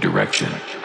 direction.